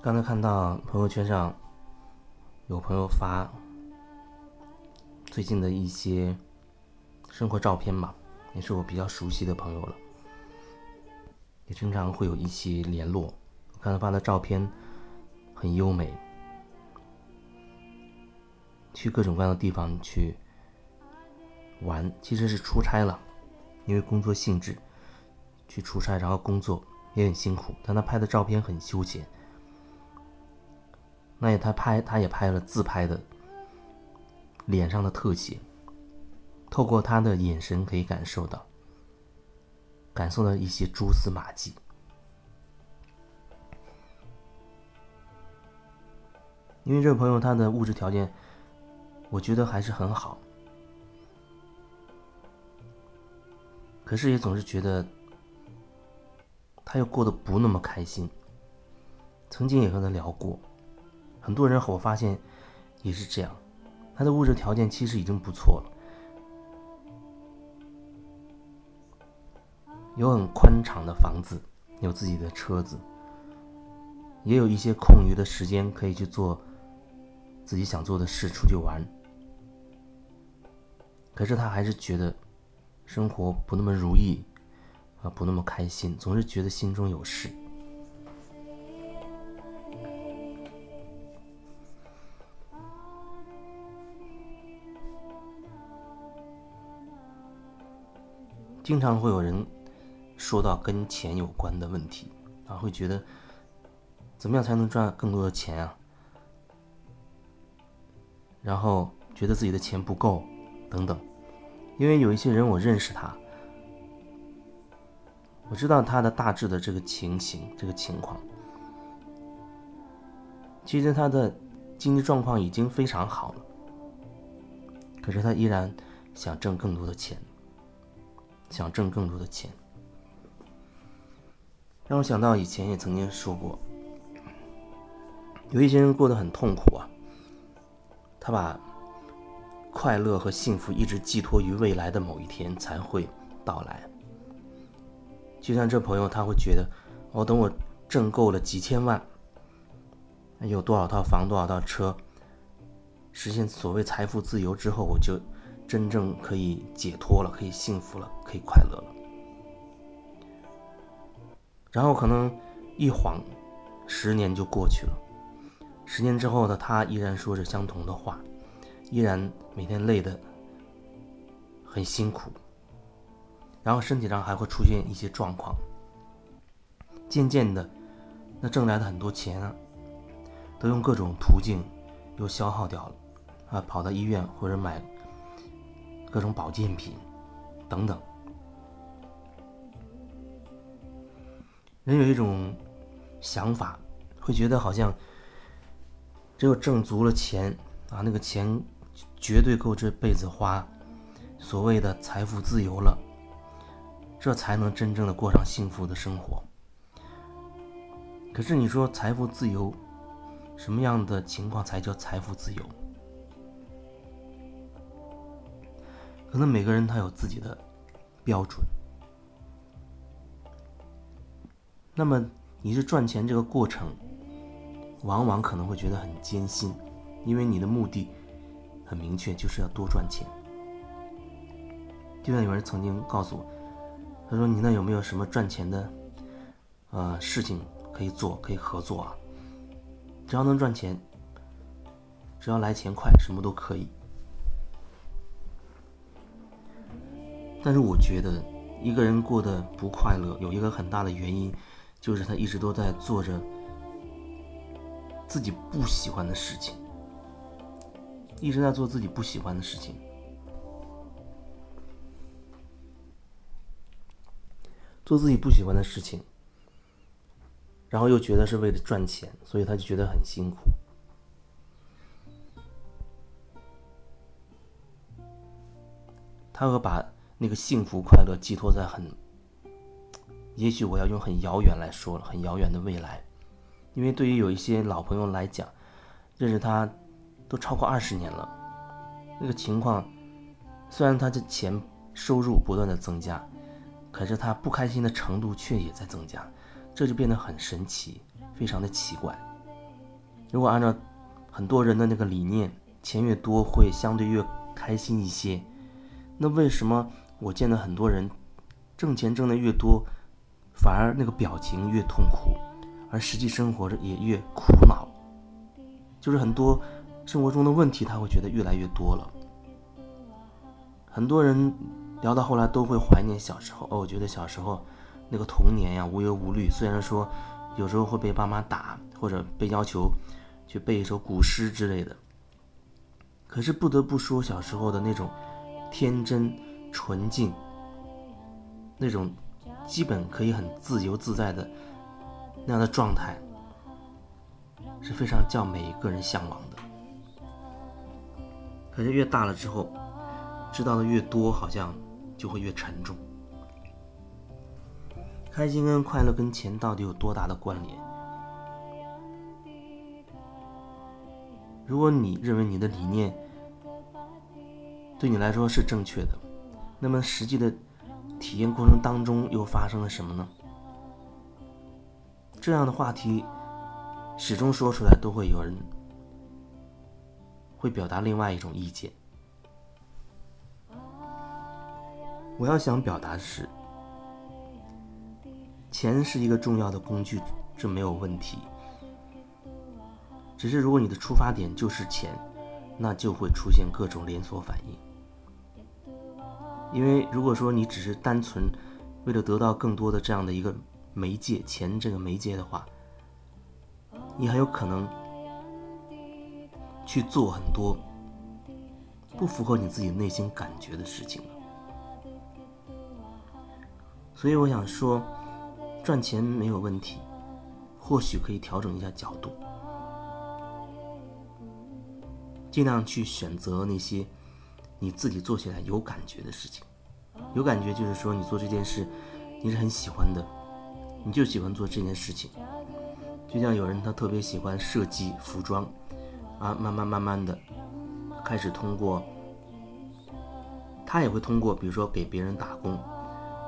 刚才看到朋友圈上有朋友发最近的一些生活照片吧，也是我比较熟悉的朋友了，也经常会有一些联络。刚才发的照片很优美，去各种各样的地方去玩，其实是出差了，因为工作性质去出差，然后工作也很辛苦，但他拍的照片很休闲。那也他拍，他也拍了自拍的脸上的特写，透过他的眼神可以感受到，感受到一些蛛丝马迹。因为这位朋友他的物质条件，我觉得还是很好，可是也总是觉得他又过得不那么开心。曾经也和他聊过。很多人和我发现也是这样，他的物质条件其实已经不错了，有很宽敞的房子，有自己的车子，也有一些空余的时间可以去做自己想做的事，出去玩。可是他还是觉得生活不那么如意，啊，不那么开心，总是觉得心中有事。经常会有人说到跟钱有关的问题，啊，会觉得怎么样才能赚更多的钱啊？然后觉得自己的钱不够，等等。因为有一些人我认识他，我知道他的大致的这个情形、这个情况。其实他的经济状况已经非常好了，可是他依然想挣更多的钱。想挣更多的钱，让我想到以前也曾经说过，有一些人过得很痛苦啊，他把快乐和幸福一直寄托于未来的某一天才会到来。就像这朋友，他会觉得，哦，等我挣够了几千万，有多少套房、多少套车，实现所谓财富自由之后，我就。真正可以解脱了，可以幸福了，可以快乐了。然后可能一晃，十年就过去了。十年之后的他依然说着相同的话，依然每天累得很辛苦，然后身体上还会出现一些状况。渐渐的，那挣来的很多钱啊，都用各种途径又消耗掉了，啊，跑到医院或者买。各种保健品，等等。人有一种想法，会觉得好像只有挣足了钱啊，那个钱绝对够这辈子花，所谓的财富自由了，这才能真正的过上幸福的生活。可是你说财富自由，什么样的情况才叫财富自由？可能每个人他有自己的标准。那么，你是赚钱这个过程，往往可能会觉得很艰辛，因为你的目的很明确，就是要多赚钱。就像有人曾经告诉我，他说：“你那有没有什么赚钱的，呃，事情可以做，可以合作啊？只要能赚钱，只要来钱快，什么都可以。”但是我觉得，一个人过得不快乐，有一个很大的原因，就是他一直都在做着自己不喜欢的事情，一直在做自己不喜欢的事情，做自己不喜欢的事情，然后又觉得是为了赚钱，所以他就觉得很辛苦，他会把。那个幸福快乐寄托在很，也许我要用很遥远来说了，很遥远的未来，因为对于有一些老朋友来讲，认识他都超过二十年了，那个情况，虽然他的钱收入不断的增加，可是他不开心的程度却也在增加，这就变得很神奇，非常的奇怪。如果按照很多人的那个理念，钱越多会相对越开心一些。那为什么我见的很多人挣钱挣得越多，反而那个表情越痛苦，而实际生活着也越苦恼？就是很多生活中的问题，他会觉得越来越多了。很多人聊到后来都会怀念小时候哦，我觉得小时候那个童年呀，无忧无虑。虽然说有时候会被爸妈打，或者被要求去背一首古诗之类的，可是不得不说，小时候的那种天真纯净，那种基本可以很自由自在的那样的状态，是非常叫每一个人向往的。可是越大了之后，知道的越多，好像就会越沉重。开心跟快乐跟钱到底有多大的关联？如果你认为你的理念对你来说是正确的，那么实际的体验过程当中又发生了什么呢？这样的话题始终说出来，都会有人会表达另外一种意见。我要想表达的是，钱是一个重要的工具，这没有问题。只是如果你的出发点就是钱，那就会出现各种连锁反应。因为如果说你只是单纯为了得到更多的这样的一个媒介，钱这个媒介的话，你很有可能去做很多不符合你自己内心感觉的事情了。所以我想说，赚钱没有问题，或许可以调整一下角度，尽量去选择那些你自己做起来有感觉的事情。有感觉就是说，你做这件事你是很喜欢的，你就喜欢做这件事情。就像有人他特别喜欢设计服装，啊，慢慢慢慢的开始通过，他也会通过，比如说给别人打工。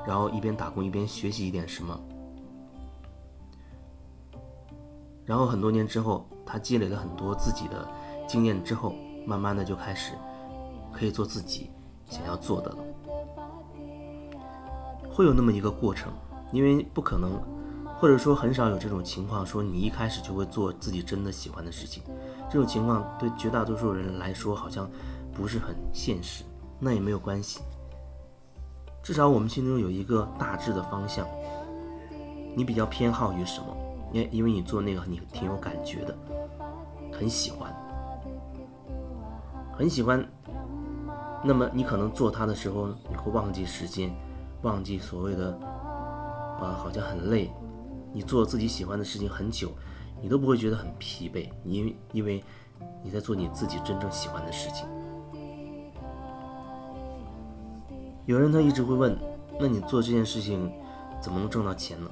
然后一边打工一边学习一点什么，然后很多年之后，他积累了很多自己的经验之后，慢慢的就开始可以做自己想要做的了。会有那么一个过程，因为不可能，或者说很少有这种情况，说你一开始就会做自己真的喜欢的事情。这种情况对绝大多数人来说好像不是很现实，那也没有关系。至少我们心中有一个大致的方向，你比较偏好于什么？因因为你做那个你挺有感觉的，很喜欢，很喜欢。那么你可能做它的时候，你会忘记时间，忘记所谓的啊，好像很累。你做自己喜欢的事情很久，你都不会觉得很疲惫，因为因为你在做你自己真正喜欢的事情。有人他一直会问，那你做这件事情怎么能挣到钱呢？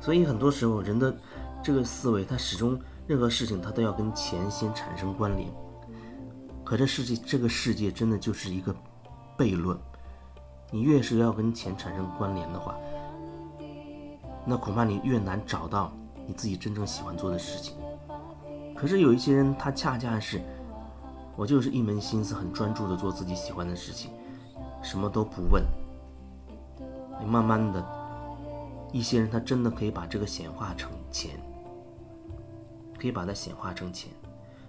所以很多时候人的这个思维，他始终任何事情他都要跟钱先产生关联。可这世界这个世界真的就是一个悖论，你越是要跟钱产生关联的话，那恐怕你越难找到你自己真正喜欢做的事情。可是有一些人，他恰恰是。我就是一门心思很专注的做自己喜欢的事情，什么都不问。慢慢的，一些人他真的可以把这个显化成钱，可以把它显化成钱。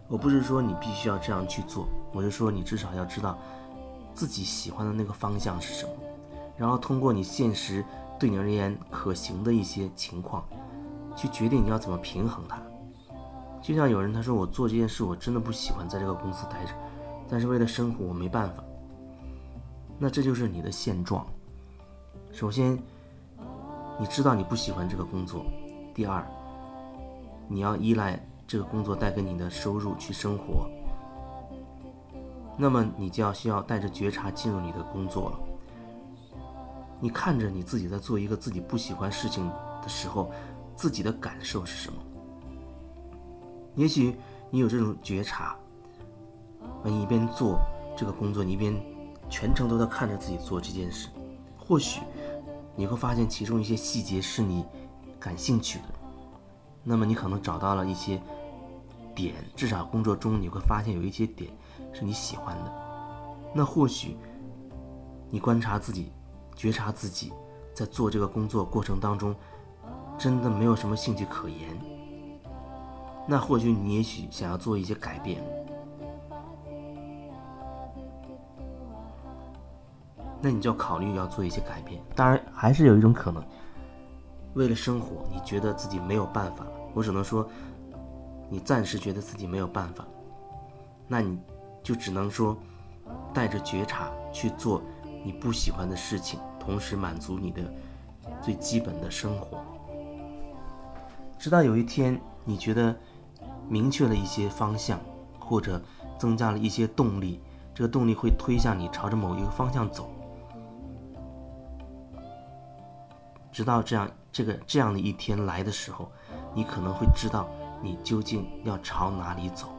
我不是说你必须要这样去做，我是说你至少要知道自己喜欢的那个方向是什么，然后通过你现实对你而言可行的一些情况，去决定你要怎么平衡它。就像有人他说我做这件事我真的不喜欢在这个公司待着，但是为了生活我没办法。那这就是你的现状。首先，你知道你不喜欢这个工作；第二，你要依赖这个工作带给你的收入去生活。那么你就要需要带着觉察进入你的工作了。你看着你自己在做一个自己不喜欢事情的时候，自己的感受是什么？也许你有这种觉察，你一边做这个工作，你一边全程都在看着自己做这件事。或许你会发现其中一些细节是你感兴趣的，那么你可能找到了一些点，至少工作中你会发现有一些点是你喜欢的。那或许你观察自己，觉察自己在做这个工作过程当中，真的没有什么兴趣可言。那或许你也许想要做一些改变。那你就要考虑要做一些改变。当然，还是有一种可能，为了生活，你觉得自己没有办法。我只能说，你暂时觉得自己没有办法，那你就只能说，带着觉察去做你不喜欢的事情，同时满足你的最基本的生活。直到有一天，你觉得明确了一些方向，或者增加了一些动力，这个动力会推向你朝着某一个方向走。直到这样这个这样的一天来的时候，你可能会知道你究竟要朝哪里走。